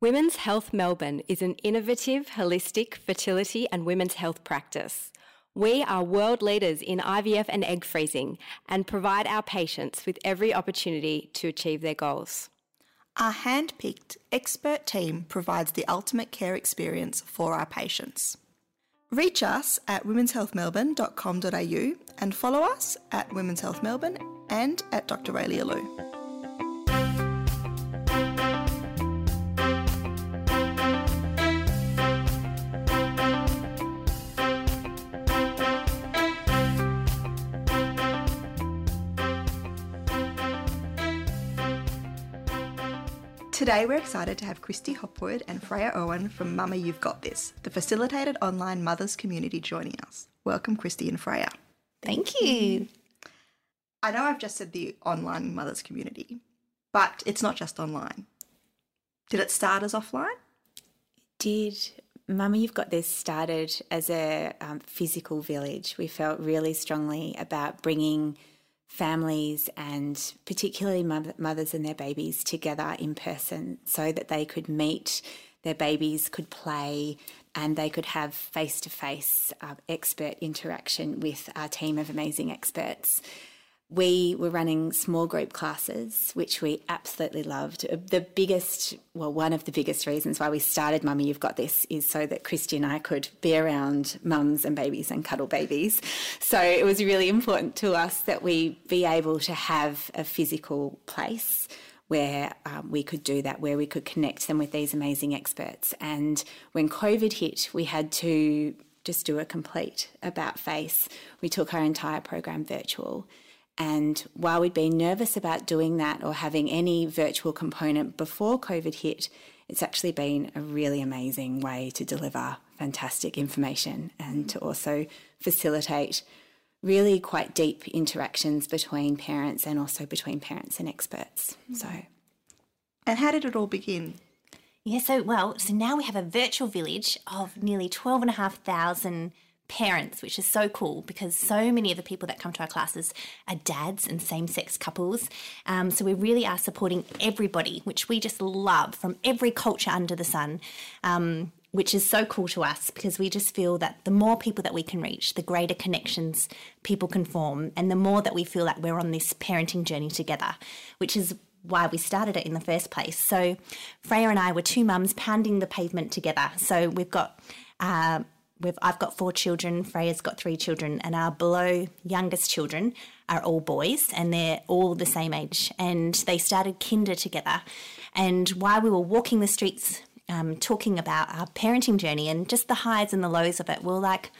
Women's Health Melbourne is an innovative, holistic fertility and women's health practice. We are world leaders in IVF and egg freezing and provide our patients with every opportunity to achieve their goals. Our hand picked expert team provides the ultimate care experience for our patients. Reach us at womenshealthmelbourne.com.au and follow us at Women's Health Melbourne and at Dr. Raelia Lew. Today, we're excited to have Christy Hopwood and Freya Owen from Mama You've Got This, the facilitated online mothers community, joining us. Welcome, Christy and Freya. Thank you. I know I've just said the online mothers community, but it's not just online. Did it start as offline? Did Mama You've Got This started as a um, physical village. We felt really strongly about bringing families and particularly mothers and their babies together in person so that they could meet, their babies could play, and they could have face to face expert interaction with our team of amazing experts we were running small group classes, which we absolutely loved. The biggest, well, one of the biggest reasons why we started Mummy You've Got This is so that Christy and I could be around mums and babies and cuddle babies. So it was really important to us that we be able to have a physical place where um, we could do that, where we could connect them with these amazing experts. And when COVID hit, we had to just do a complete about face. We took our entire program virtual. And while we'd been nervous about doing that or having any virtual component before COVID hit, it's actually been a really amazing way to deliver fantastic information and to also facilitate really quite deep interactions between parents and also between parents and experts. Hmm. So, and how did it all begin? Yeah, so well, so now we have a virtual village of nearly 12,500 parents, which is so cool because so many of the people that come to our classes are dads and same sex couples. Um, so we really are supporting everybody, which we just love from every culture under the sun. Um, which is so cool to us because we just feel that the more people that we can reach, the greater connections people can form, and the more that we feel like we're on this parenting journey together, which is why we started it in the first place. So, Freya and I were two mums pounding the pavement together. So, we've got uh, we've I've got four children, Freya's got three children, and our below youngest children are all boys and they're all the same age. And they started kinder together. And while we were walking the streets um, talking about our parenting journey and just the highs and the lows of it, we we're like,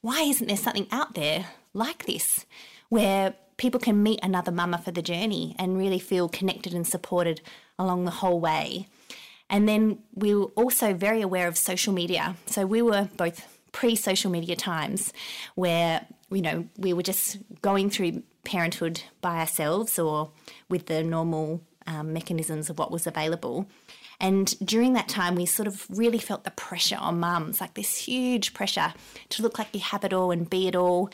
why isn't there something out there like this where people can meet another mama for the journey and really feel connected and supported along the whole way? And then we were also very aware of social media. So we were both pre social media times where, you know, we were just going through parenthood by ourselves or with the normal um, mechanisms of what was available. And during that time, we sort of really felt the pressure on mums, like this huge pressure to look like you have it all and be it all.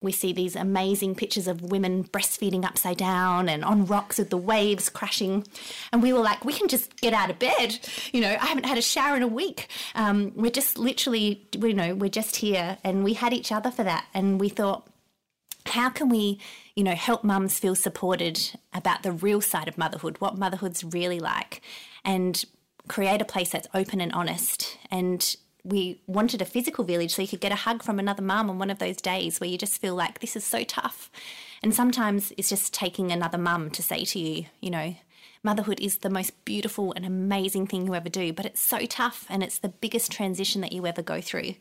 We see these amazing pictures of women breastfeeding upside down and on rocks with the waves crashing. And we were like, we can just get out of bed. You know, I haven't had a shower in a week. Um, we're just literally, you know, we're just here. And we had each other for that. And we thought, how can we, you know, help mums feel supported about the real side of motherhood, what motherhood's really like, and create a place that's open and honest and we wanted a physical village so you could get a hug from another mum on one of those days where you just feel like this is so tough. And sometimes it's just taking another mum to say to you, you know, motherhood is the most beautiful and amazing thing you ever do, but it's so tough and it's the biggest transition that you ever go through.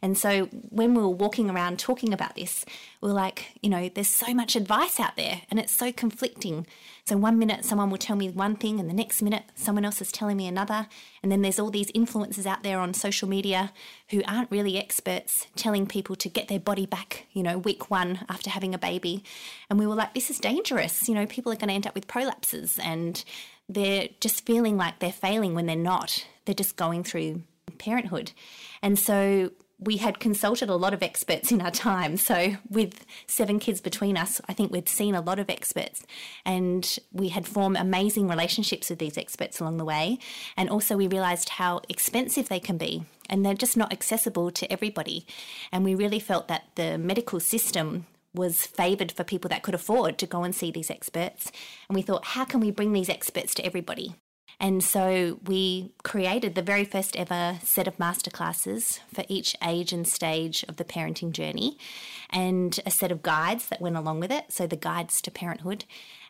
And so when we were walking around talking about this, we are like, you know, there's so much advice out there and it's so conflicting. So one minute someone will tell me one thing, and the next minute someone else is telling me another. And then there's all these influencers out there on social media who aren't really experts telling people to get their body back, you know, week one after having a baby. And we were like, this is dangerous. You know, people are going to end up with prolapses and they're just feeling like they're failing when they're not. They're just going through parenthood. And so we had consulted a lot of experts in our time. So, with seven kids between us, I think we'd seen a lot of experts and we had formed amazing relationships with these experts along the way. And also, we realised how expensive they can be and they're just not accessible to everybody. And we really felt that the medical system was favoured for people that could afford to go and see these experts. And we thought, how can we bring these experts to everybody? And so we created the very first ever set of masterclasses for each age and stage of the parenting journey and a set of guides that went along with it. So the guides to parenthood.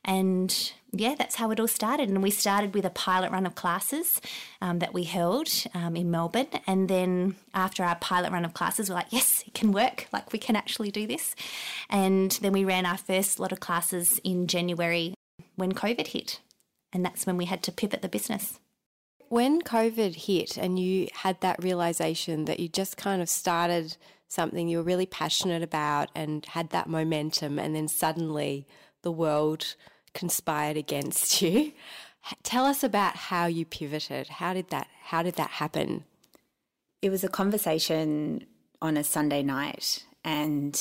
And yeah, that's how it all started. And we started with a pilot run of classes um, that we held um, in Melbourne. And then after our pilot run of classes, we're like, yes, it can work. Like we can actually do this. And then we ran our first lot of classes in January when COVID hit and that's when we had to pivot the business. When COVID hit and you had that realization that you just kind of started something you were really passionate about and had that momentum, and then suddenly the world conspired against you. Tell us about how you pivoted. How did that how did that happen? It was a conversation on a Sunday night and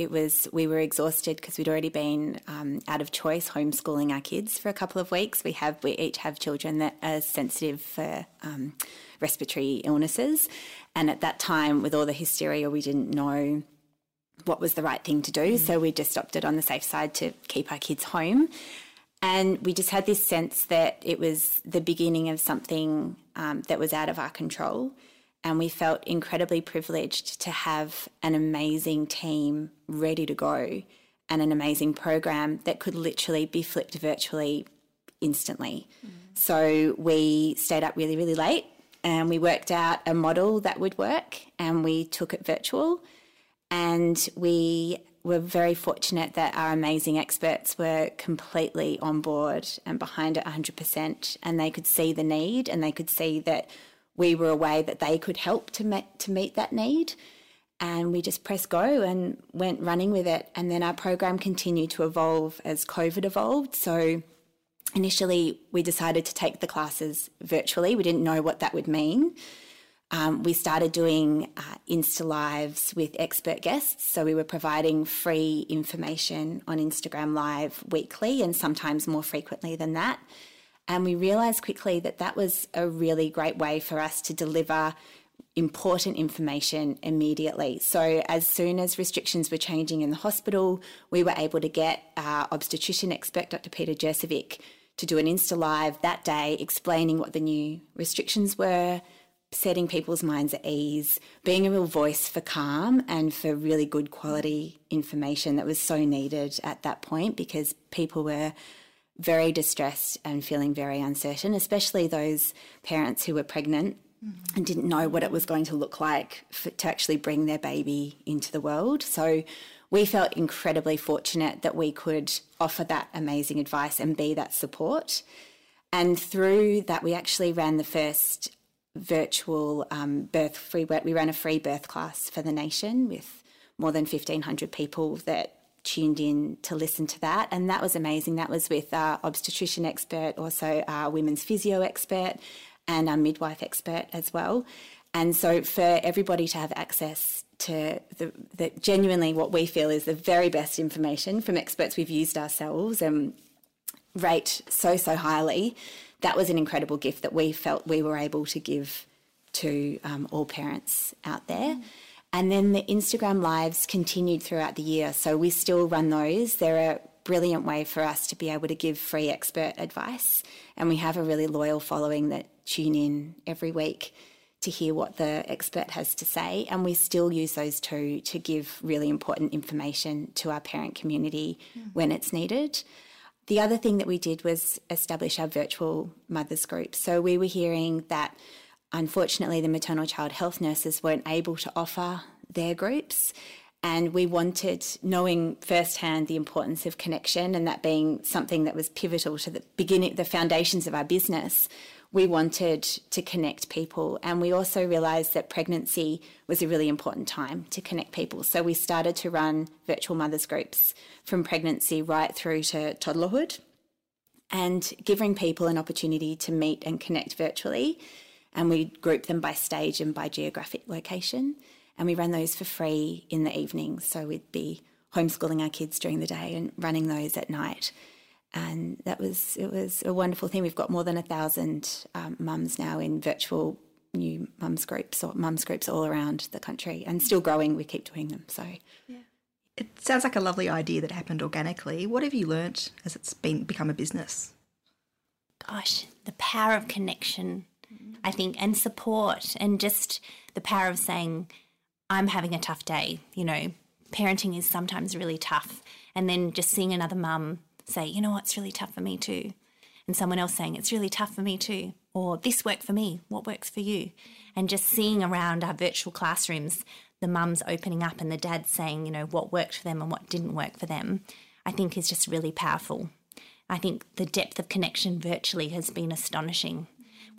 it was we were exhausted because we'd already been um, out of choice homeschooling our kids for a couple of weeks. We have we each have children that are sensitive for um, respiratory illnesses, and at that time, with all the hysteria, we didn't know what was the right thing to do. Mm. So we just opted on the safe side to keep our kids home. And we just had this sense that it was the beginning of something um, that was out of our control and we felt incredibly privileged to have an amazing team ready to go and an amazing program that could literally be flipped virtually instantly. Mm. So we stayed up really, really late and we worked out a model that would work and we took it virtual. And we were very fortunate that our amazing experts were completely on board and behind it 100%. And they could see the need and they could see that we were a way that they could help to, met, to meet that need. And we just pressed go and went running with it. And then our program continued to evolve as COVID evolved. So initially, we decided to take the classes virtually. We didn't know what that would mean. Um, we started doing uh, Insta Lives with expert guests. So we were providing free information on Instagram Live weekly and sometimes more frequently than that. And we realised quickly that that was a really great way for us to deliver important information immediately. So, as soon as restrictions were changing in the hospital, we were able to get our obstetrician expert, Dr. Peter Jurcevic, to do an Insta Live that day explaining what the new restrictions were, setting people's minds at ease, being a real voice for calm and for really good quality information that was so needed at that point because people were very distressed and feeling very uncertain, especially those parents who were pregnant mm-hmm. and didn't know what it was going to look like for, to actually bring their baby into the world. So we felt incredibly fortunate that we could offer that amazing advice and be that support. And through that, we actually ran the first virtual um, birth free. We ran a free birth class for the nation with more than 1,500 people that tuned in to listen to that. And that was amazing. That was with our obstetrician expert, also our women's physio expert, and our midwife expert as well. And so for everybody to have access to the, the genuinely what we feel is the very best information from experts we've used ourselves and rate so, so highly, that was an incredible gift that we felt we were able to give to um, all parents out there. Mm. And then the Instagram lives continued throughout the year. So we still run those. They're a brilliant way for us to be able to give free expert advice. And we have a really loyal following that tune in every week to hear what the expert has to say. And we still use those two to give really important information to our parent community mm. when it's needed. The other thing that we did was establish our virtual mothers group. So we were hearing that unfortunately, the maternal child health nurses weren't able to offer their groups. And we wanted, knowing firsthand the importance of connection and that being something that was pivotal to the beginning, the foundations of our business, we wanted to connect people. And we also realised that pregnancy was a really important time to connect people. So we started to run virtual mothers groups from pregnancy right through to toddlerhood and giving people an opportunity to meet and connect virtually and we group them by stage and by geographic location. and we ran those for free in the evenings. So we'd be homeschooling our kids during the day and running those at night. And that was it was a wonderful thing. We've got more than a thousand um, mums now in virtual new mums groups or mums groups all around the country, and still growing. We keep doing them. So yeah. It sounds like a lovely idea that happened organically. What have you learnt as it's been become a business? Gosh, the power of connection, I think, and support, and just the power of saying, I'm having a tough day. You know, parenting is sometimes really tough. And then just seeing another mum say, you know what, it's really tough for me too. And someone else saying, it's really tough for me too. Or this worked for me. What works for you? And just seeing around our virtual classrooms the mums opening up and the dads saying, you know, what worked for them and what didn't work for them, I think is just really powerful. I think the depth of connection virtually has been astonishing.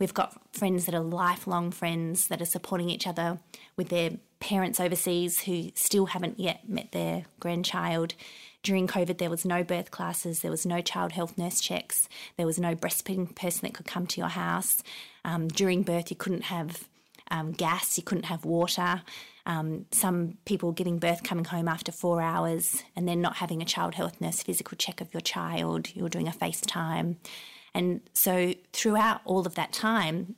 We've got friends that are lifelong friends that are supporting each other with their parents overseas who still haven't yet met their grandchild. During COVID, there was no birth classes, there was no child health nurse checks, there was no breastfeeding person that could come to your house. Um, during birth, you couldn't have um, gas, you couldn't have water. Um, some people giving birth coming home after four hours and then not having a child health nurse physical check of your child, you're doing a FaceTime. And so throughout all of that time,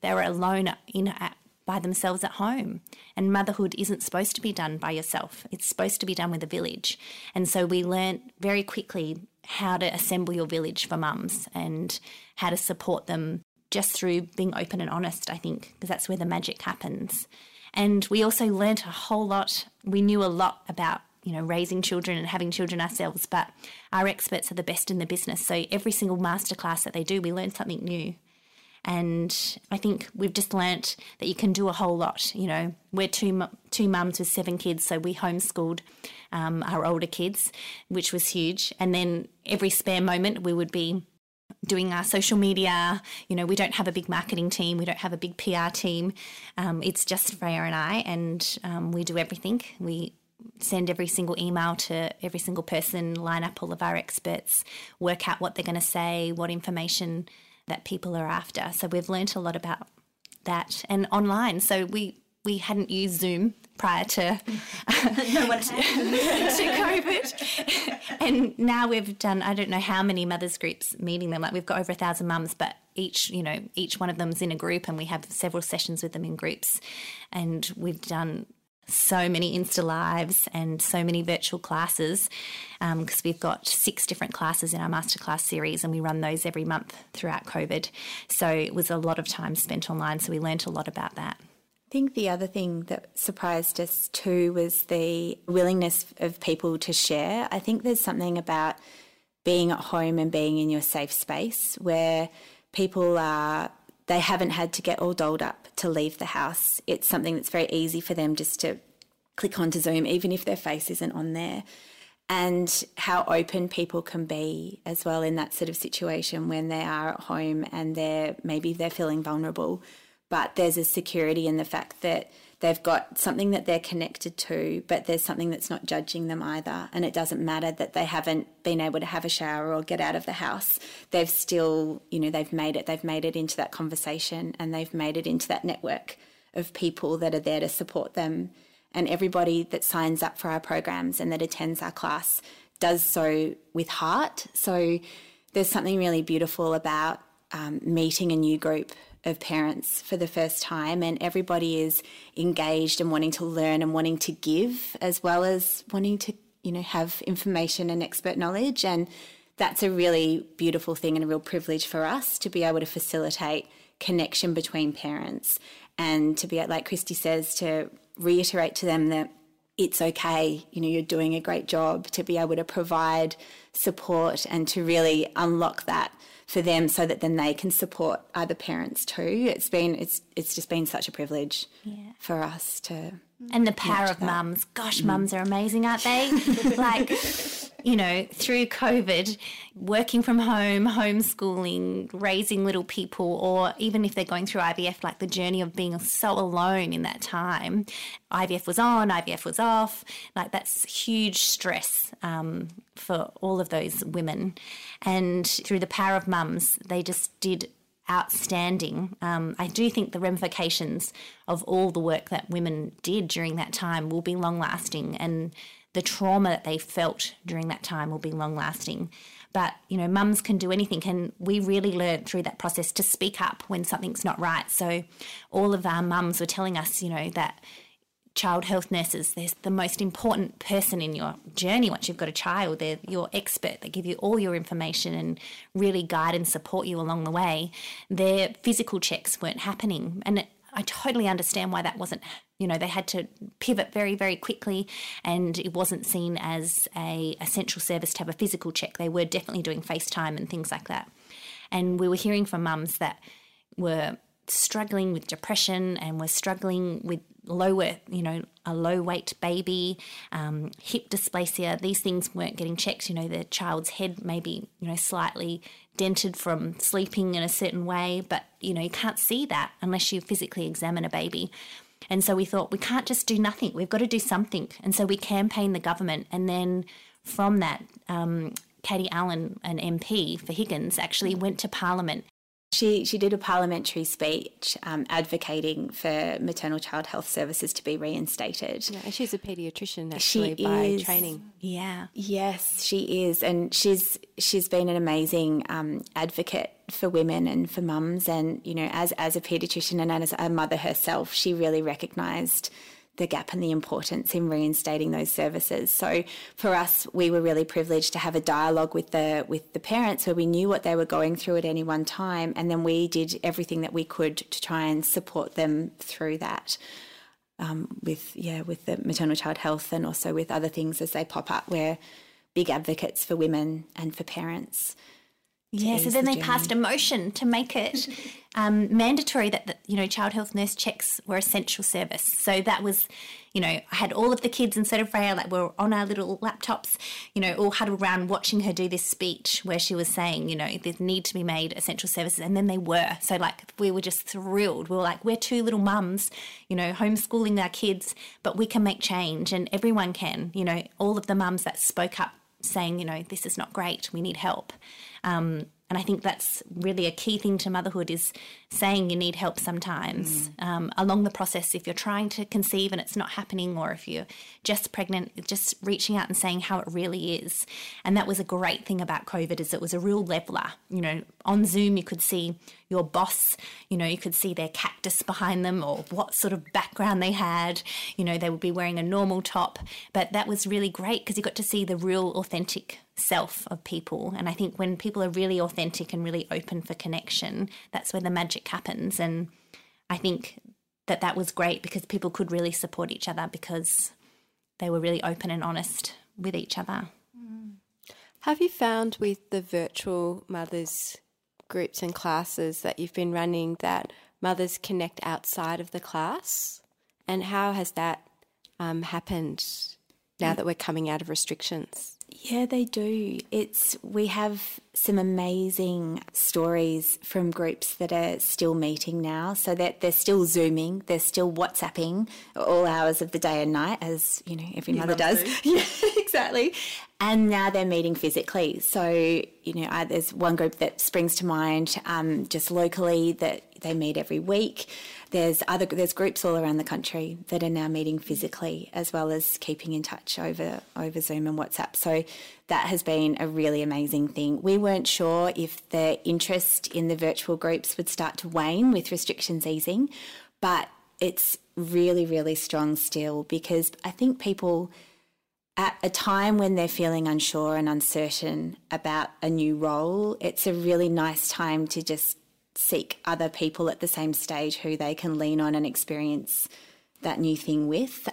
they were alone in, at, by themselves at home. And motherhood isn't supposed to be done by yourself, it's supposed to be done with a village. And so we learnt very quickly how to assemble your village for mums and how to support them just through being open and honest, I think, because that's where the magic happens. And we also learnt a whole lot. We knew a lot about you know raising children and having children ourselves, but our experts are the best in the business. So every single masterclass that they do, we learn something new. And I think we've just learnt that you can do a whole lot. You know, we're two two mums with seven kids, so we homeschooled um, our older kids, which was huge. And then every spare moment, we would be doing our social media. You know, we don't have a big marketing team, we don't have a big PR team. Um, it's just Freya and I, and um, we do everything. We send every single email to every single person, line up all of our experts, work out what they're going to say, what information that people are after. So we've learnt a lot about that and online. So we we hadn't used Zoom prior to no one to, to COVID, and now we've done I don't know how many mothers groups meeting them. Like we've got over a thousand mums, but each you know each one of them's in a group, and we have several sessions with them in groups, and we've done so many Insta Lives and so many virtual classes because um, we've got six different classes in our masterclass series and we run those every month throughout COVID. So it was a lot of time spent online. So we learnt a lot about that. I think the other thing that surprised us too was the willingness of people to share. I think there's something about being at home and being in your safe space where people are they haven't had to get all dolled up to leave the house. It's something that's very easy for them just to click onto Zoom, even if their face isn't on there. And how open people can be as well in that sort of situation when they are at home and they're maybe they're feeling vulnerable. But there's a security in the fact that they've got something that they're connected to, but there's something that's not judging them either. And it doesn't matter that they haven't been able to have a shower or get out of the house. They've still, you know, they've made it, they've made it into that conversation and they've made it into that network of people that are there to support them. And everybody that signs up for our programs and that attends our class does so with heart. So there's something really beautiful about um, meeting a new group of parents for the first time, and everybody is engaged and wanting to learn and wanting to give, as well as wanting to, you know, have information and expert knowledge. And that's a really beautiful thing and a real privilege for us to be able to facilitate connection between parents and to be, like Christy says, to reiterate to them that it's okay, you know, you're doing a great job to be able to provide support and to really unlock that for them so that then they can support other parents too. It's been it's it's just been such a privilege yeah. for us to and the power of mums. Gosh, mm. mums are amazing, aren't they? like you know, through COVID, working from home, homeschooling, raising little people, or even if they're going through IVF, like the journey of being so alone in that time. IVF was on, IVF was off. Like that's huge stress um, for all of those women. And through the power of mums, they just did outstanding. Um, I do think the ramifications of all the work that women did during that time will be long lasting, and the trauma that they felt during that time will be long lasting. But, you know, mums can do anything. And we really learned through that process to speak up when something's not right. So all of our mums were telling us, you know, that child health nurses, they're the most important person in your journey once you've got a child. They're your expert. They give you all your information and really guide and support you along the way. Their physical checks weren't happening. And I totally understand why that wasn't, you know, they had to pivot very, very quickly and it wasn't seen as a essential service to have a physical check. They were definitely doing FaceTime and things like that. And we were hearing from mums that were struggling with depression and were struggling with lower, you know, a low weight baby, um, hip dysplasia, these things weren't getting checked. You know, the child's head maybe, you know, slightly dented from sleeping in a certain way, but, you know, you can't see that unless you physically examine a baby. And so we thought we can't just do nothing, we've got to do something. And so we campaigned the government. And then from that, um, Katie Allen, an MP for Higgins, actually went to Parliament she, she did a parliamentary speech um, advocating for maternal child health services to be reinstated. Yeah, and she's a paediatrician actually she by is, training. Yeah. Yes, she is, and she's she's been an amazing um, advocate for women and for mums. And you know, as as a paediatrician and as a mother herself, she really recognised the gap and the importance in reinstating those services. So for us, we were really privileged to have a dialogue with the with the parents where we knew what they were going through at any one time, and then we did everything that we could to try and support them through that. Um, with yeah, with the maternal child health and also with other things as they pop up. We're big advocates for women and for parents. Yeah, so then the they journey. passed a motion to make it um, mandatory that, the, you know child health nurse checks were essential service. So that was, you know, I had all of the kids instead of Freya like we're on our little laptops, you know, all huddled around watching her do this speech where she was saying, you know, there need to be made essential services, and then they were. So like we were just thrilled. We were like, we're two little mums, you know, homeschooling our kids, but we can make change, and everyone can. You know, all of the mums that spoke up saying, you know, this is not great, we need help. Um, and I think that's really a key thing to motherhood is saying you need help sometimes mm. um, along the process. If you're trying to conceive and it's not happening, or if you're just pregnant, just reaching out and saying how it really is. And that was a great thing about COVID is it was a real leveler. You know, on Zoom you could see your boss. You know, you could see their cactus behind them or what sort of background they had. You know, they would be wearing a normal top, but that was really great because you got to see the real, authentic self of people. And I think when people are really authentic and really open for connection, that's where the magic happens. And I think that that was great because people could really support each other because they were really open and honest with each other. Have you found with the virtual mothers groups and classes that you've been running that mothers connect outside of the class? And how has that um, happened now that we're coming out of restrictions? Yeah, they do. It's we have some amazing stories from groups that are still meeting now. So that they're still zooming, they're still WhatsApping all hours of the day and night, as you know every mother does. yeah, exactly. And now they're meeting physically. So you know, I, there's one group that springs to mind um, just locally that they meet every week. There's other there's groups all around the country that are now meeting physically as well as keeping in touch over over Zoom and WhatsApp. So that has been a really amazing thing. We weren't sure if the interest in the virtual groups would start to wane with restrictions easing, but it's really really strong still because I think people at a time when they're feeling unsure and uncertain about a new role, it's a really nice time to just seek other people at the same stage who they can lean on and experience that new thing with.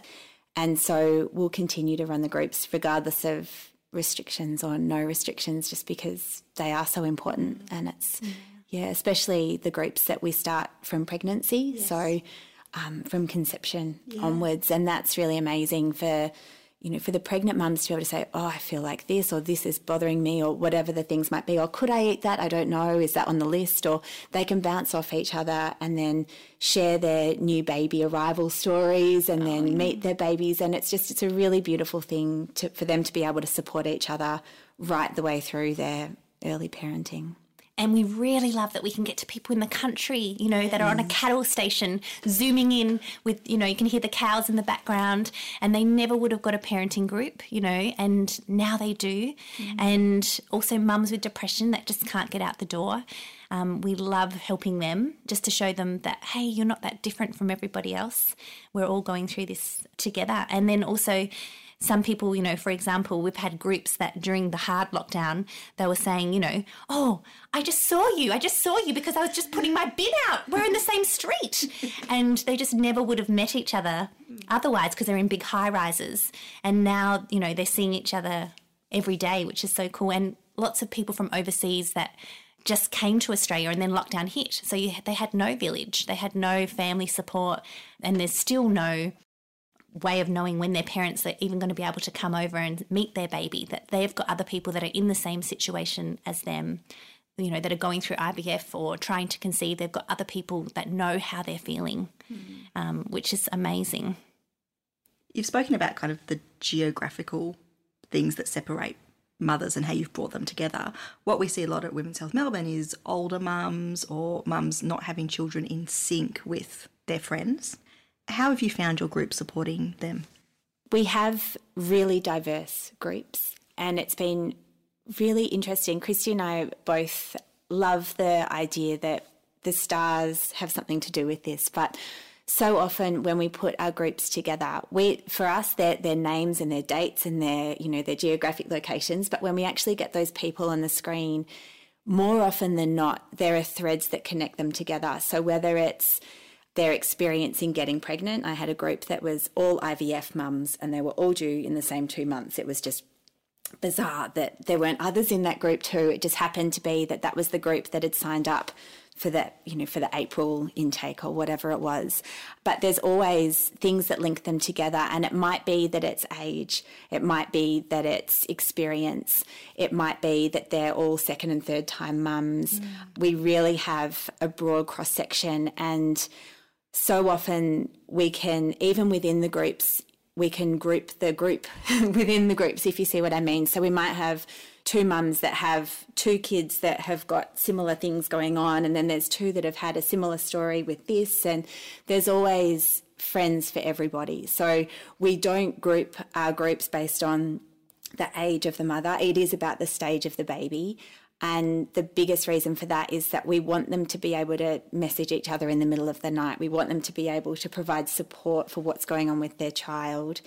And so we'll continue to run the groups regardless of restrictions or no restrictions just because they are so important and it's mm. yeah especially the groups that we start from pregnancy yes. so um, from conception yeah. onwards and that's really amazing for you know, for the pregnant mums to be able to say, oh, I feel like this, or this is bothering me, or whatever the things might be, or could I eat that? I don't know. Is that on the list? Or they can bounce off each other and then share their new baby arrival stories and then oh, yeah. meet their babies. And it's just, it's a really beautiful thing to, for them to be able to support each other right the way through their early parenting. And we really love that we can get to people in the country, you know, that are on a cattle station, zooming in with, you know, you can hear the cows in the background, and they never would have got a parenting group, you know, and now they do. And also mums with depression that just can't get out the door. Um, we love helping them just to show them that, hey, you're not that different from everybody else. We're all going through this together. And then also, some people, you know, for example, we've had groups that during the hard lockdown, they were saying, you know, oh, I just saw you. I just saw you because I was just putting my bin out. We're in the same street. And they just never would have met each other otherwise because they're in big high rises. And now, you know, they're seeing each other every day, which is so cool. And lots of people from overseas that just came to Australia and then lockdown hit. So you, they had no village, they had no family support, and there's still no way of knowing when their parents are even going to be able to come over and meet their baby, that they've got other people that are in the same situation as them, you know, that are going through IVF or trying to conceive. They've got other people that know how they're feeling, um, which is amazing. You've spoken about kind of the geographical things that separate mothers and how you've brought them together. What we see a lot at Women's Health Melbourne is older mums or mums not having children in sync with their friends. How have you found your group supporting them? We have really diverse groups, and it's been really interesting. Christy and I both love the idea that the stars have something to do with this, but so often when we put our groups together, we for us their their names and their dates and their you know their geographic locations, but when we actually get those people on the screen, more often than not, there are threads that connect them together. So whether it's their experience in getting pregnant, I had a group that was all IVF mums, and they were all due in the same two months. It was just bizarre that there weren't others in that group too. It just happened to be that that was the group that had signed up for that, you know, for the April intake or whatever it was. But there's always things that link them together. And it might be that it's age, it might be that it's experience, it might be that they're all second and third time mums. Mm. We really have a broad cross section. And so often we can, even within the groups, we can group the group within the groups, if you see what I mean. So we might have two mums that have two kids that have got similar things going on, and then there's two that have had a similar story with this, and there's always friends for everybody. So we don't group our groups based on the age of the mother, it is about the stage of the baby. And the biggest reason for that is that we want them to be able to message each other in the middle of the night. We want them to be able to provide support for what's going on with their child.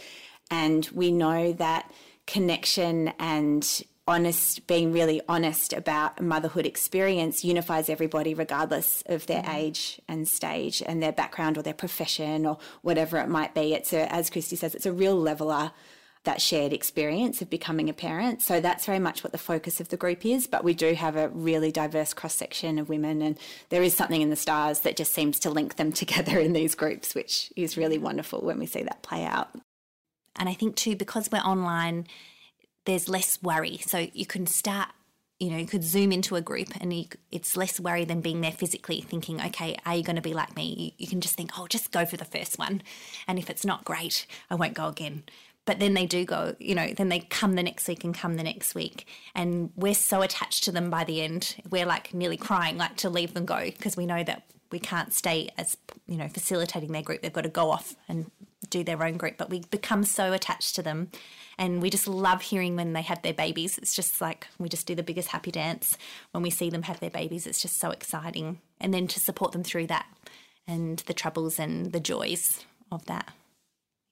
And we know that connection and honest, being really honest about motherhood experience unifies everybody regardless of their mm. age and stage and their background or their profession or whatever it might be. It's a, as Christy says, it's a real leveler that shared experience of becoming a parent. So that's very much what the focus of the group is. But we do have a really diverse cross section of women, and there is something in the stars that just seems to link them together in these groups, which is really wonderful when we see that play out. And I think too, because we're online, there's less worry. So you can start, you know, you could zoom into a group and you, it's less worry than being there physically thinking, okay, are you going to be like me? You, you can just think, oh, just go for the first one. And if it's not great, I won't go again but then they do go, you know, then they come the next week and come the next week. And we're so attached to them by the end. We're like nearly crying, like to leave them go because we know that we can't stay as, you know, facilitating their group. They've got to go off and do their own group. But we become so attached to them and we just love hearing when they have their babies. It's just like we just do the biggest happy dance when we see them have their babies. It's just so exciting. And then to support them through that and the troubles and the joys of that.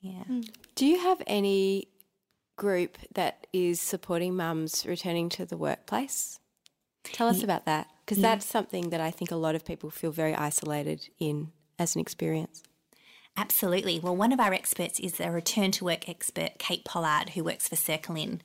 Yeah. Hmm. Do you have any group that is supporting mums returning to the workplace? Tell us yeah. about that because yeah. that's something that I think a lot of people feel very isolated in as an experience. Absolutely. Well, one of our experts is a return to work expert, Kate Pollard, who works for Circle In.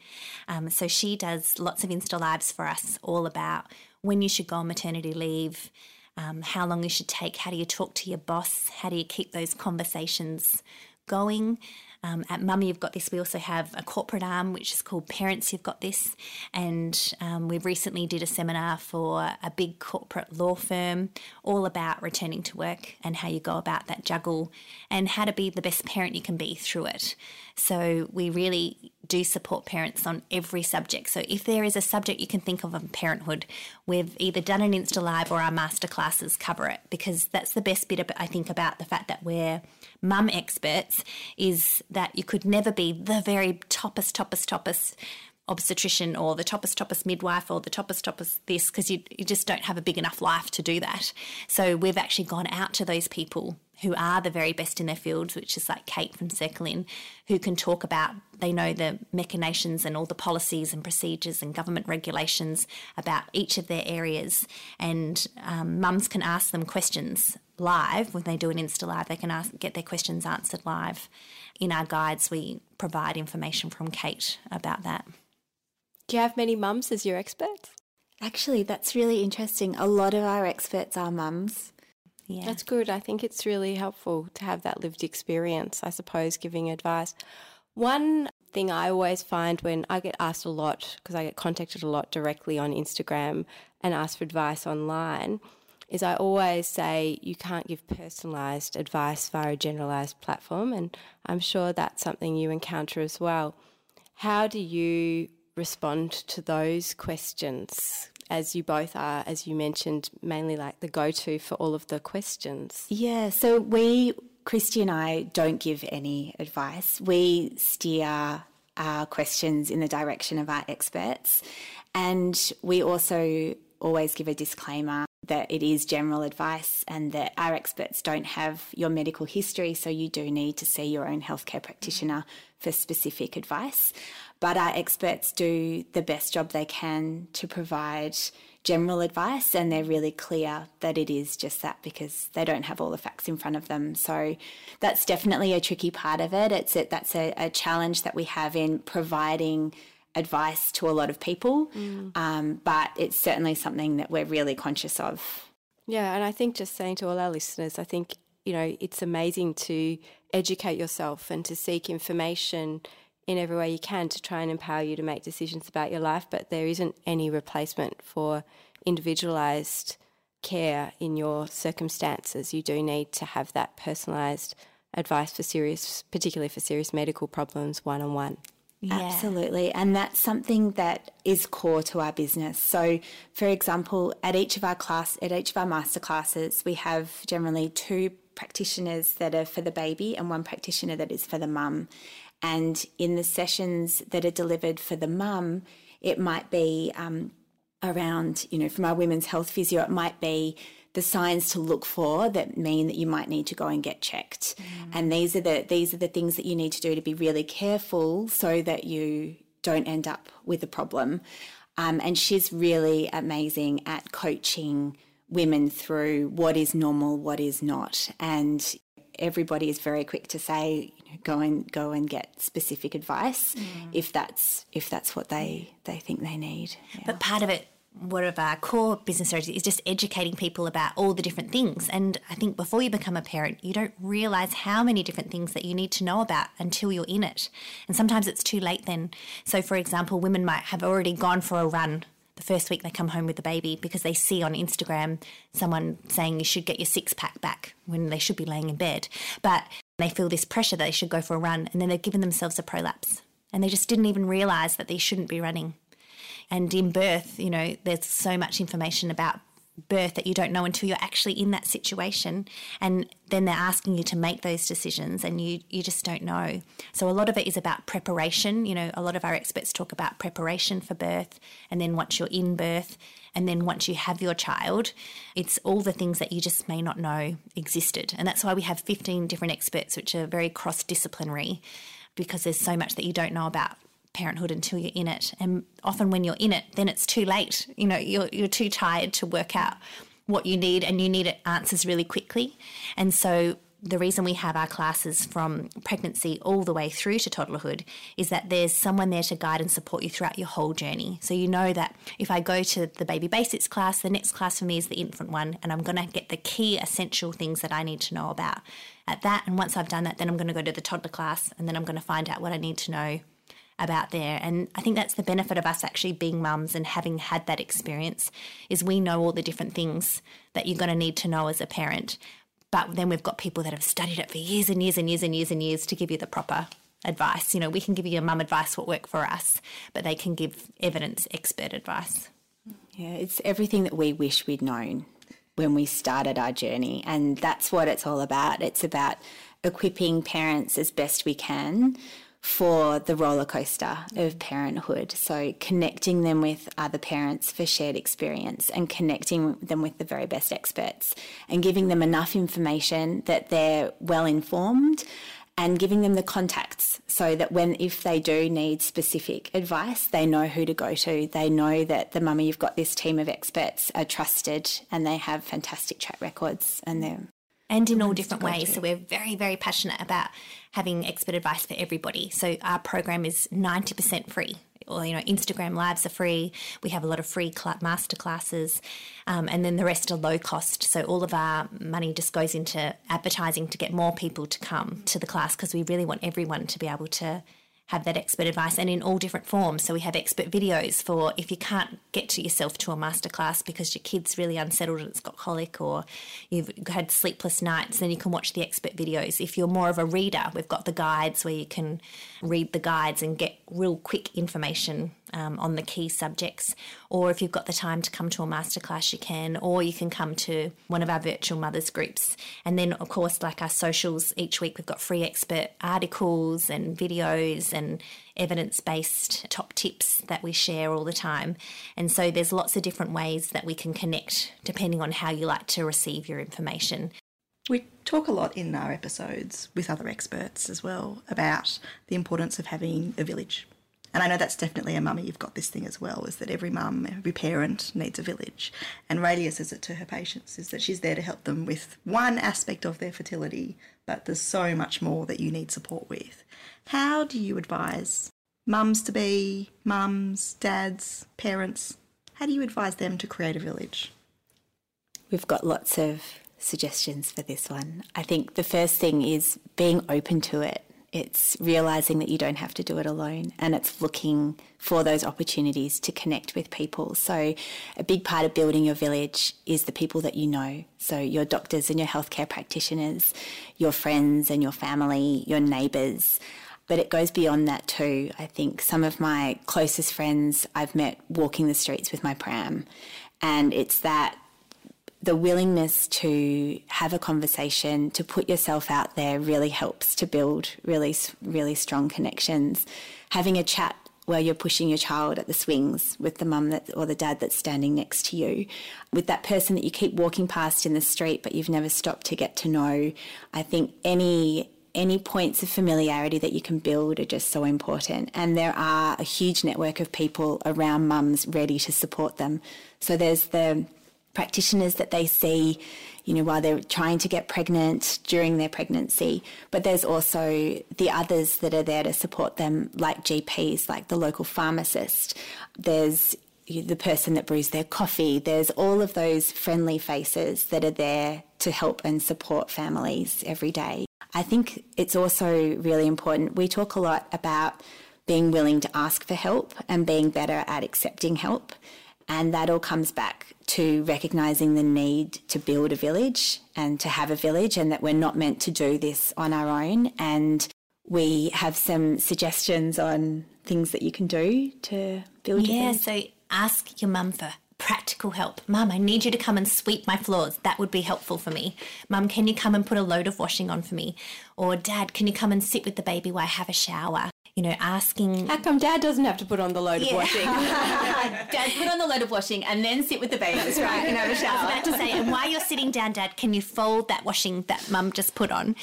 Um, so she does lots of Insta Lives for us, all about when you should go on maternity leave, um, how long you should take, how do you talk to your boss, how do you keep those conversations going. Um, at Mummy You've Got This, we also have a corporate arm which is called Parents You've Got This, and um, we recently did a seminar for a big corporate law firm all about returning to work and how you go about that juggle and how to be the best parent you can be through it. So we really do support parents on every subject. So if there is a subject you can think of on parenthood, we've either done an Insta Live or our masterclasses cover it because that's the best bit, I think, about the fact that we're mum experts is that you could never be the very toppest, toppest, toppest obstetrician or the toppest toppest midwife or the toppest toppest this because you, you just don't have a big enough life to do that. So we've actually gone out to those people who are the very best in their fields which is like kate from Circle In who can talk about they know the machinations and all the policies and procedures and government regulations about each of their areas. And um, mums can ask them questions live. When they do an insta live they can ask get their questions answered live. In our guides we provide information from kate about that do you have many mums as your experts? Actually, that's really interesting. A lot of our experts are mums. Yeah. That's good. I think it's really helpful to have that lived experience, I suppose, giving advice. One thing I always find when I get asked a lot, because I get contacted a lot directly on Instagram and asked for advice online, is I always say you can't give personalised advice via a generalised platform. And I'm sure that's something you encounter as well. How do you respond to those questions as you both are, as you mentioned, mainly like the go to for all of the questions? Yeah, so we, Christy and I, don't give any advice. We steer our questions in the direction of our experts. And we also always give a disclaimer that it is general advice and that our experts don't have your medical history, so you do need to see your own healthcare practitioner for specific advice. But our experts do the best job they can to provide general advice, and they're really clear that it is just that because they don't have all the facts in front of them. So that's definitely a tricky part of it. It's a, that's a, a challenge that we have in providing advice to a lot of people, mm. um, but it's certainly something that we're really conscious of. Yeah, and I think just saying to all our listeners, I think you know it's amazing to educate yourself and to seek information in every way you can to try and empower you to make decisions about your life. But there isn't any replacement for individualized care in your circumstances. You do need to have that personalized advice for serious, particularly for serious medical problems, one on one. Yeah. Absolutely. And that's something that is core to our business. So, for example, at each of our class, at each of our master classes, we have generally two practitioners that are for the baby and one practitioner that is for the mum. And in the sessions that are delivered for the mum, it might be um, around, you know, from our women's health physio, it might be the signs to look for that mean that you might need to go and get checked. Mm. And these are the these are the things that you need to do to be really careful so that you don't end up with a problem. Um, and she's really amazing at coaching women through what is normal, what is not, and everybody is very quick to say you know, go and go and get specific advice mm. if that's if that's what they they think they need. Yeah. But part of it one of our core business strategies is just educating people about all the different things. And I think before you become a parent, you don't realize how many different things that you need to know about until you're in it. And sometimes it's too late then. So, for example, women might have already gone for a run the first week they come home with the baby because they see on Instagram someone saying you should get your six pack back when they should be laying in bed. But they feel this pressure that they should go for a run and then they've given themselves a prolapse and they just didn't even realize that they shouldn't be running. And in birth, you know, there's so much information about birth that you don't know until you're actually in that situation. And then they're asking you to make those decisions and you you just don't know. So a lot of it is about preparation. You know a lot of our experts talk about preparation for birth and then once you're in birth and then once you have your child it's all the things that you just may not know existed. And that's why we have 15 different experts which are very cross disciplinary because there's so much that you don't know about parenthood until you're in it. And often when you're in it, then it's too late. You know, you're, you're too tired to work out what you need and you need answers really quickly. And so the reason we have our classes from pregnancy all the way through to toddlerhood is that there's someone there to guide and support you throughout your whole journey. So you know that if I go to the baby basics class, the next class for me is the infant one, and I'm going to get the key essential things that I need to know about at that. And once I've done that, then I'm going to go to the toddler class, and then I'm going to find out what I need to know about there. And I think that's the benefit of us actually being mums and having had that experience is we know all the different things that you're going to need to know as a parent. But then we've got people that have studied it for years and years and years and years and years to give you the proper advice. You know, we can give you a mum advice what worked for us, but they can give evidence expert advice. Yeah, it's everything that we wish we'd known when we started our journey. And that's what it's all about. It's about equipping parents as best we can for the roller coaster of parenthood. So, connecting them with other parents for shared experience and connecting them with the very best experts and giving them enough information that they're well informed and giving them the contacts so that when if they do need specific advice they know who to go to they know that the mummy you've got this team of experts are trusted and they have fantastic track records and they're and in all different ways. So we're very, very passionate about having expert advice for everybody. So our program is 90% free. Or, you know, Instagram lives are free. We have a lot of free master classes, um, and then the rest are low cost. So all of our money just goes into advertising to get more people to come to the class because we really want everyone to be able to have that expert advice and in all different forms. So we have expert videos for if you can't get to yourself to a masterclass because your kid's really unsettled and it's got colic or you've had sleepless nights, then you can watch the expert videos. If you're more of a reader, we've got the guides where you can read the guides and get real quick information um, on the key subjects. Or if you've got the time to come to a masterclass, you can, or you can come to one of our virtual mothers groups. And then, of course, like our socials, each week we've got free expert articles and videos and evidence based top tips that we share all the time. And so there's lots of different ways that we can connect depending on how you like to receive your information. We talk a lot in our episodes with other experts as well about the importance of having a village and I know that's definitely a mummy, you've got this thing as well, is that every mum, every parent needs a village. And Raelia says it to her patients, is that she's there to help them with one aspect of their fertility, but there's so much more that you need support with. How do you advise mums to be, mums, dads, parents? How do you advise them to create a village? We've got lots of suggestions for this one. I think the first thing is being open to it. It's realizing that you don't have to do it alone and it's looking for those opportunities to connect with people. So, a big part of building your village is the people that you know. So, your doctors and your healthcare practitioners, your friends and your family, your neighbours. But it goes beyond that too. I think some of my closest friends I've met walking the streets with my pram. And it's that the willingness to have a conversation, to put yourself out there really helps to build really, really strong connections. Having a chat where you're pushing your child at the swings with the mum that or the dad that's standing next to you, with that person that you keep walking past in the street but you've never stopped to get to know. I think any any points of familiarity that you can build are just so important. And there are a huge network of people around mums ready to support them. So there's the practitioners that they see, you know, while they're trying to get pregnant during their pregnancy. But there's also the others that are there to support them, like GPs, like the local pharmacist. There's the person that brews their coffee. There's all of those friendly faces that are there to help and support families every day. I think it's also really important. We talk a lot about being willing to ask for help and being better at accepting help. And that all comes back to recognizing the need to build a village and to have a village, and that we're not meant to do this on our own. And we have some suggestions on things that you can do to build your yeah, so ask your mum for practical help. Mum, I need you to come and sweep my floors. That would be helpful for me. Mum, can you come and put a load of washing on for me? Or Dad, can you come and sit with the baby while I have a shower? You know, asking. How come dad doesn't have to put on the load yeah. of washing? dad, put on the load of washing and then sit with the baby. That's right. And have a shower. I was about to say, and while you're sitting down, dad, can you fold that washing that mum just put on?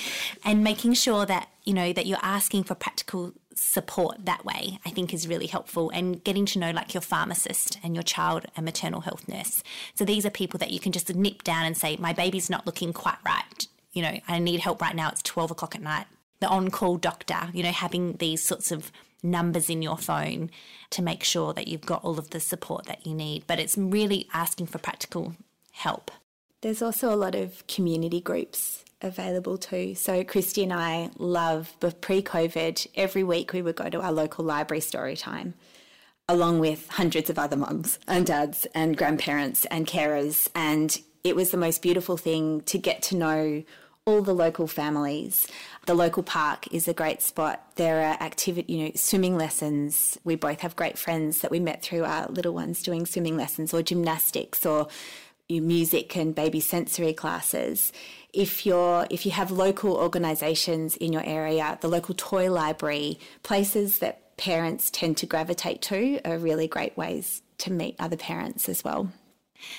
And making sure that, you know, that you're asking for practical support that way, I think is really helpful. And getting to know like your pharmacist and your child and maternal health nurse. So these are people that you can just nip down and say, my baby's not looking quite right you know, I need help right now. It's 12 o'clock at night. The on call doctor, you know, having these sorts of numbers in your phone to make sure that you've got all of the support that you need. But it's really asking for practical help. There's also a lot of community groups available too. So Christy and I love, but pre-COVID, every week we would go to our local library story time, along with hundreds of other mums and dads and grandparents and carers. And it was the most beautiful thing to get to know all the local families. The local park is a great spot. There are activity, you know, swimming lessons. We both have great friends that we met through our little ones doing swimming lessons or gymnastics or music and baby sensory classes. If you're if you have local organisations in your area, the local toy library, places that parents tend to gravitate to are really great ways to meet other parents as well.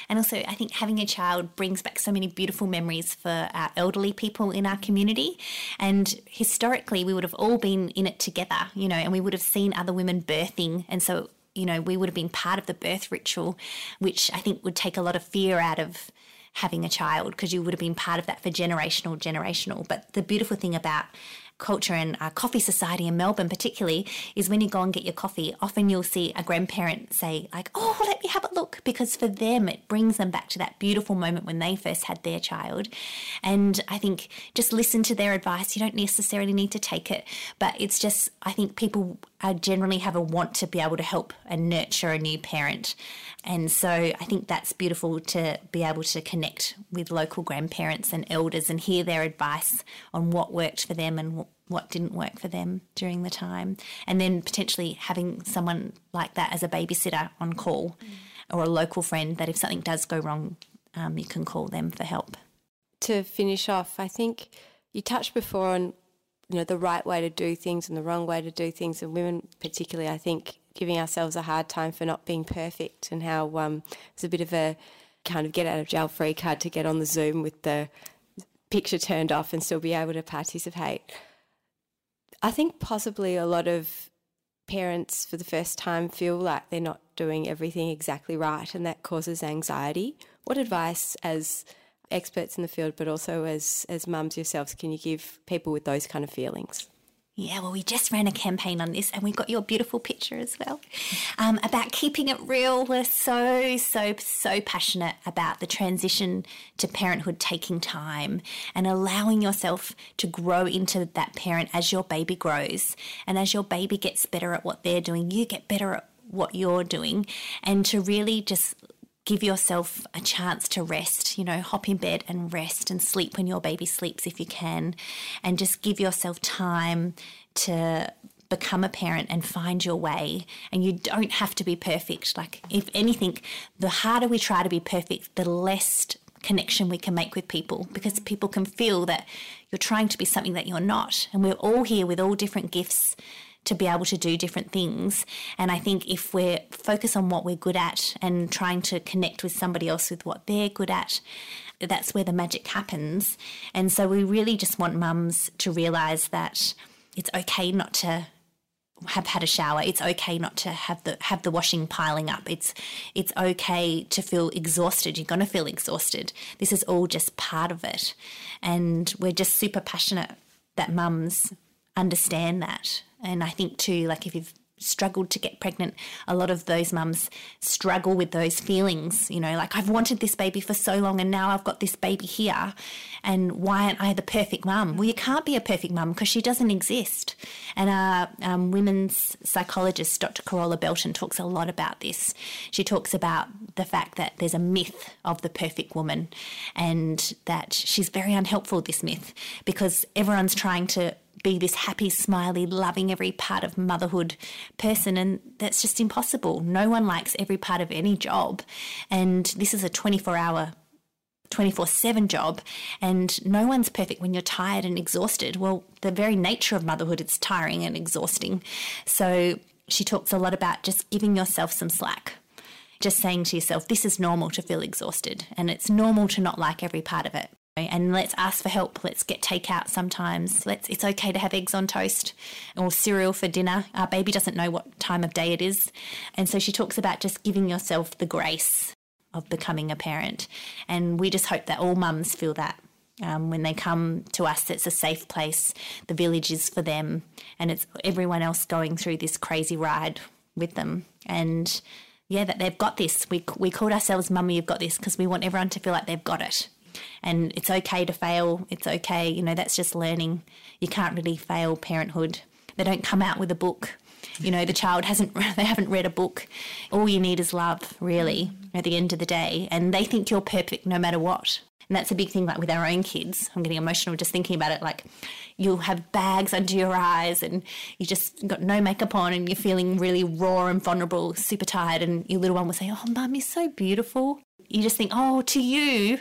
And also, I think having a child brings back so many beautiful memories for our elderly people in our community. And historically, we would have all been in it together, you know, and we would have seen other women birthing. And so you know, we would have been part of the birth ritual, which I think would take a lot of fear out of having a child because you would have been part of that for generational, generational. But the beautiful thing about culture and uh, coffee society in Melbourne, particularly, is when you go and get your coffee, often you'll see a grandparent say, like, oh, let me have a look, because for them, it brings them back to that beautiful moment when they first had their child. And I think just listen to their advice. You don't necessarily need to take it, but it's just, I think people generally have a want to be able to help and nurture a new parent. And so I think that's beautiful to be able to connect with local grandparents and elders and hear their advice on what worked for them and what didn't work for them during the time. And then potentially having someone like that as a babysitter on call mm. or a local friend that if something does go wrong, um, you can call them for help. To finish off, I think you touched before on you know the right way to do things and the wrong way to do things and women particularly i think giving ourselves a hard time for not being perfect and how um, it's a bit of a kind of get out of jail free card to get on the zoom with the picture turned off and still be able to participate i think possibly a lot of parents for the first time feel like they're not doing everything exactly right and that causes anxiety what advice as experts in the field, but also as as mums yourselves, can you give people with those kind of feelings? Yeah, well, we just ran a campaign on this and we got your beautiful picture as well um, about keeping it real. We're so, so, so passionate about the transition to parenthood taking time and allowing yourself to grow into that parent as your baby grows. And as your baby gets better at what they're doing, you get better at what you're doing. And to really just give yourself a chance to rest, you know, hop in bed and rest and sleep when your baby sleeps if you can, and just give yourself time to become a parent and find your way. And you don't have to be perfect. Like, if anything, the harder we try to be perfect, the less connection we can make with people because people can feel that you're trying to be something that you're not. And we're all here with all different gifts to be able to do different things. And I think if we're focused on what we're good at and trying to connect with somebody else with what they're good at, that's where the magic happens. And so we really just want mums to realise that it's okay not to have had a shower. It's okay not to have the have the washing piling up. It's it's okay to feel exhausted. You're going to feel exhausted. This is all just part of it. And we're just super passionate that mums understand that and I think too, like if you've struggled to get pregnant, a lot of those mums struggle with those feelings, you know, like I've wanted this baby for so long and now I've got this baby here. And why aren't I the perfect mum? Well, you can't be a perfect mum because she doesn't exist. And our um, women's psychologist, Dr. Carola Belton, talks a lot about this. She talks about the fact that there's a myth of the perfect woman and that she's very unhelpful, this myth, because everyone's trying to be this happy, smiley, loving every part of motherhood person. And that's just impossible. No one likes every part of any job. And this is a 24 hour 24 7 job and no one's perfect when you're tired and exhausted. Well, the very nature of motherhood it's tiring and exhausting. So she talks a lot about just giving yourself some slack. Just saying to yourself, this is normal to feel exhausted and it's normal to not like every part of it and let's ask for help. Let's get takeout sometimes. Let's it's okay to have eggs on toast or cereal for dinner. Our baby doesn't know what time of day it is. And so she talks about just giving yourself the grace of becoming a parent. And we just hope that all mums feel that Um, when they come to us, it's a safe place. The village is for them, and it's everyone else going through this crazy ride with them. And yeah, that they've got this. We we called ourselves "Mummy, you've got this" because we want everyone to feel like they've got it. And it's okay to fail. It's okay. You know, that's just learning. You can't really fail parenthood. They don't come out with a book. You know, the child hasn't they haven't read a book. All you need is love, really, at the end of the day. And they think you're perfect no matter what. And that's a big thing, like with our own kids. I'm getting emotional just thinking about it. Like, you'll have bags under your eyes and you just got no makeup on and you're feeling really raw and vulnerable, super tired. And your little one will say, Oh, mum, you're so beautiful. You just think, Oh, to you,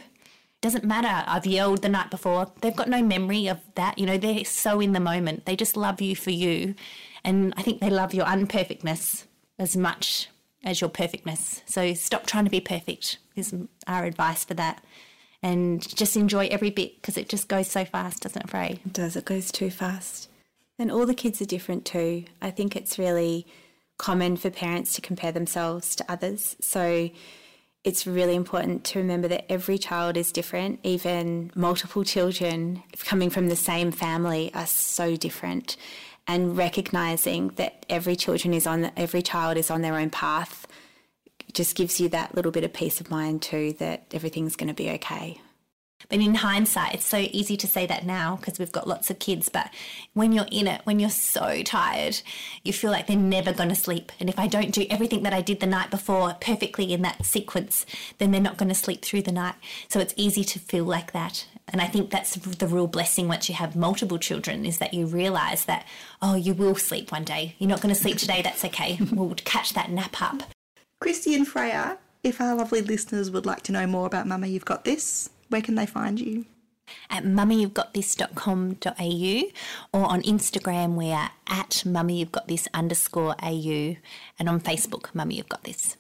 doesn't matter. I've yelled the night before. They've got no memory of that. You know, they're so in the moment. They just love you for you. And I think they love your unperfectness as much as your perfectness. So stop trying to be perfect, is our advice for that and just enjoy every bit because it just goes so fast, doesn't it, Frey? It does, it goes too fast. And all the kids are different too. I think it's really common for parents to compare themselves to others. So it's really important to remember that every child is different. Even multiple children coming from the same family are so different. And recognizing that every children is on every child is on their own path just gives you that little bit of peace of mind too that everything's going to be okay. But in hindsight, it's so easy to say that now because we've got lots of kids. But when you're in it, when you're so tired, you feel like they're never going to sleep. And if I don't do everything that I did the night before perfectly in that sequence, then they're not going to sleep through the night. So it's easy to feel like that. And I think that's the real blessing once you have multiple children is that you realize that, oh, you will sleep one day. You're not going to sleep today. That's okay. We'll catch that nap up. Christy and Freya, if our lovely listeners would like to know more about Mama You've Got This, where can they find you? At mummyyou'vegotthis.com.au or on Instagram we are at mummyyou'vegotthis underscore au and on Facebook, Mummy You've Got This.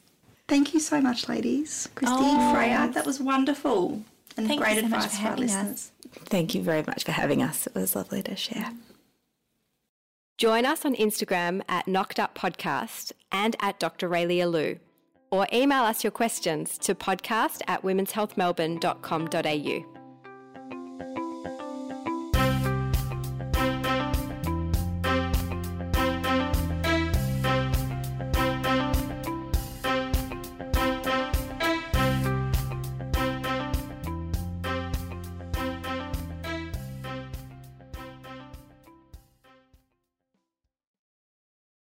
Thank you so much, ladies. Christy, Oh. Freya, that was wonderful. And Thank you great so much advice for for our having us. Thank you very much for having us. It was lovely to share. Join us on Instagram at Knocked Up Podcast and at Dr. Raelia Lew. Or email us your questions to podcast at womenshealthmelbourne.com.au.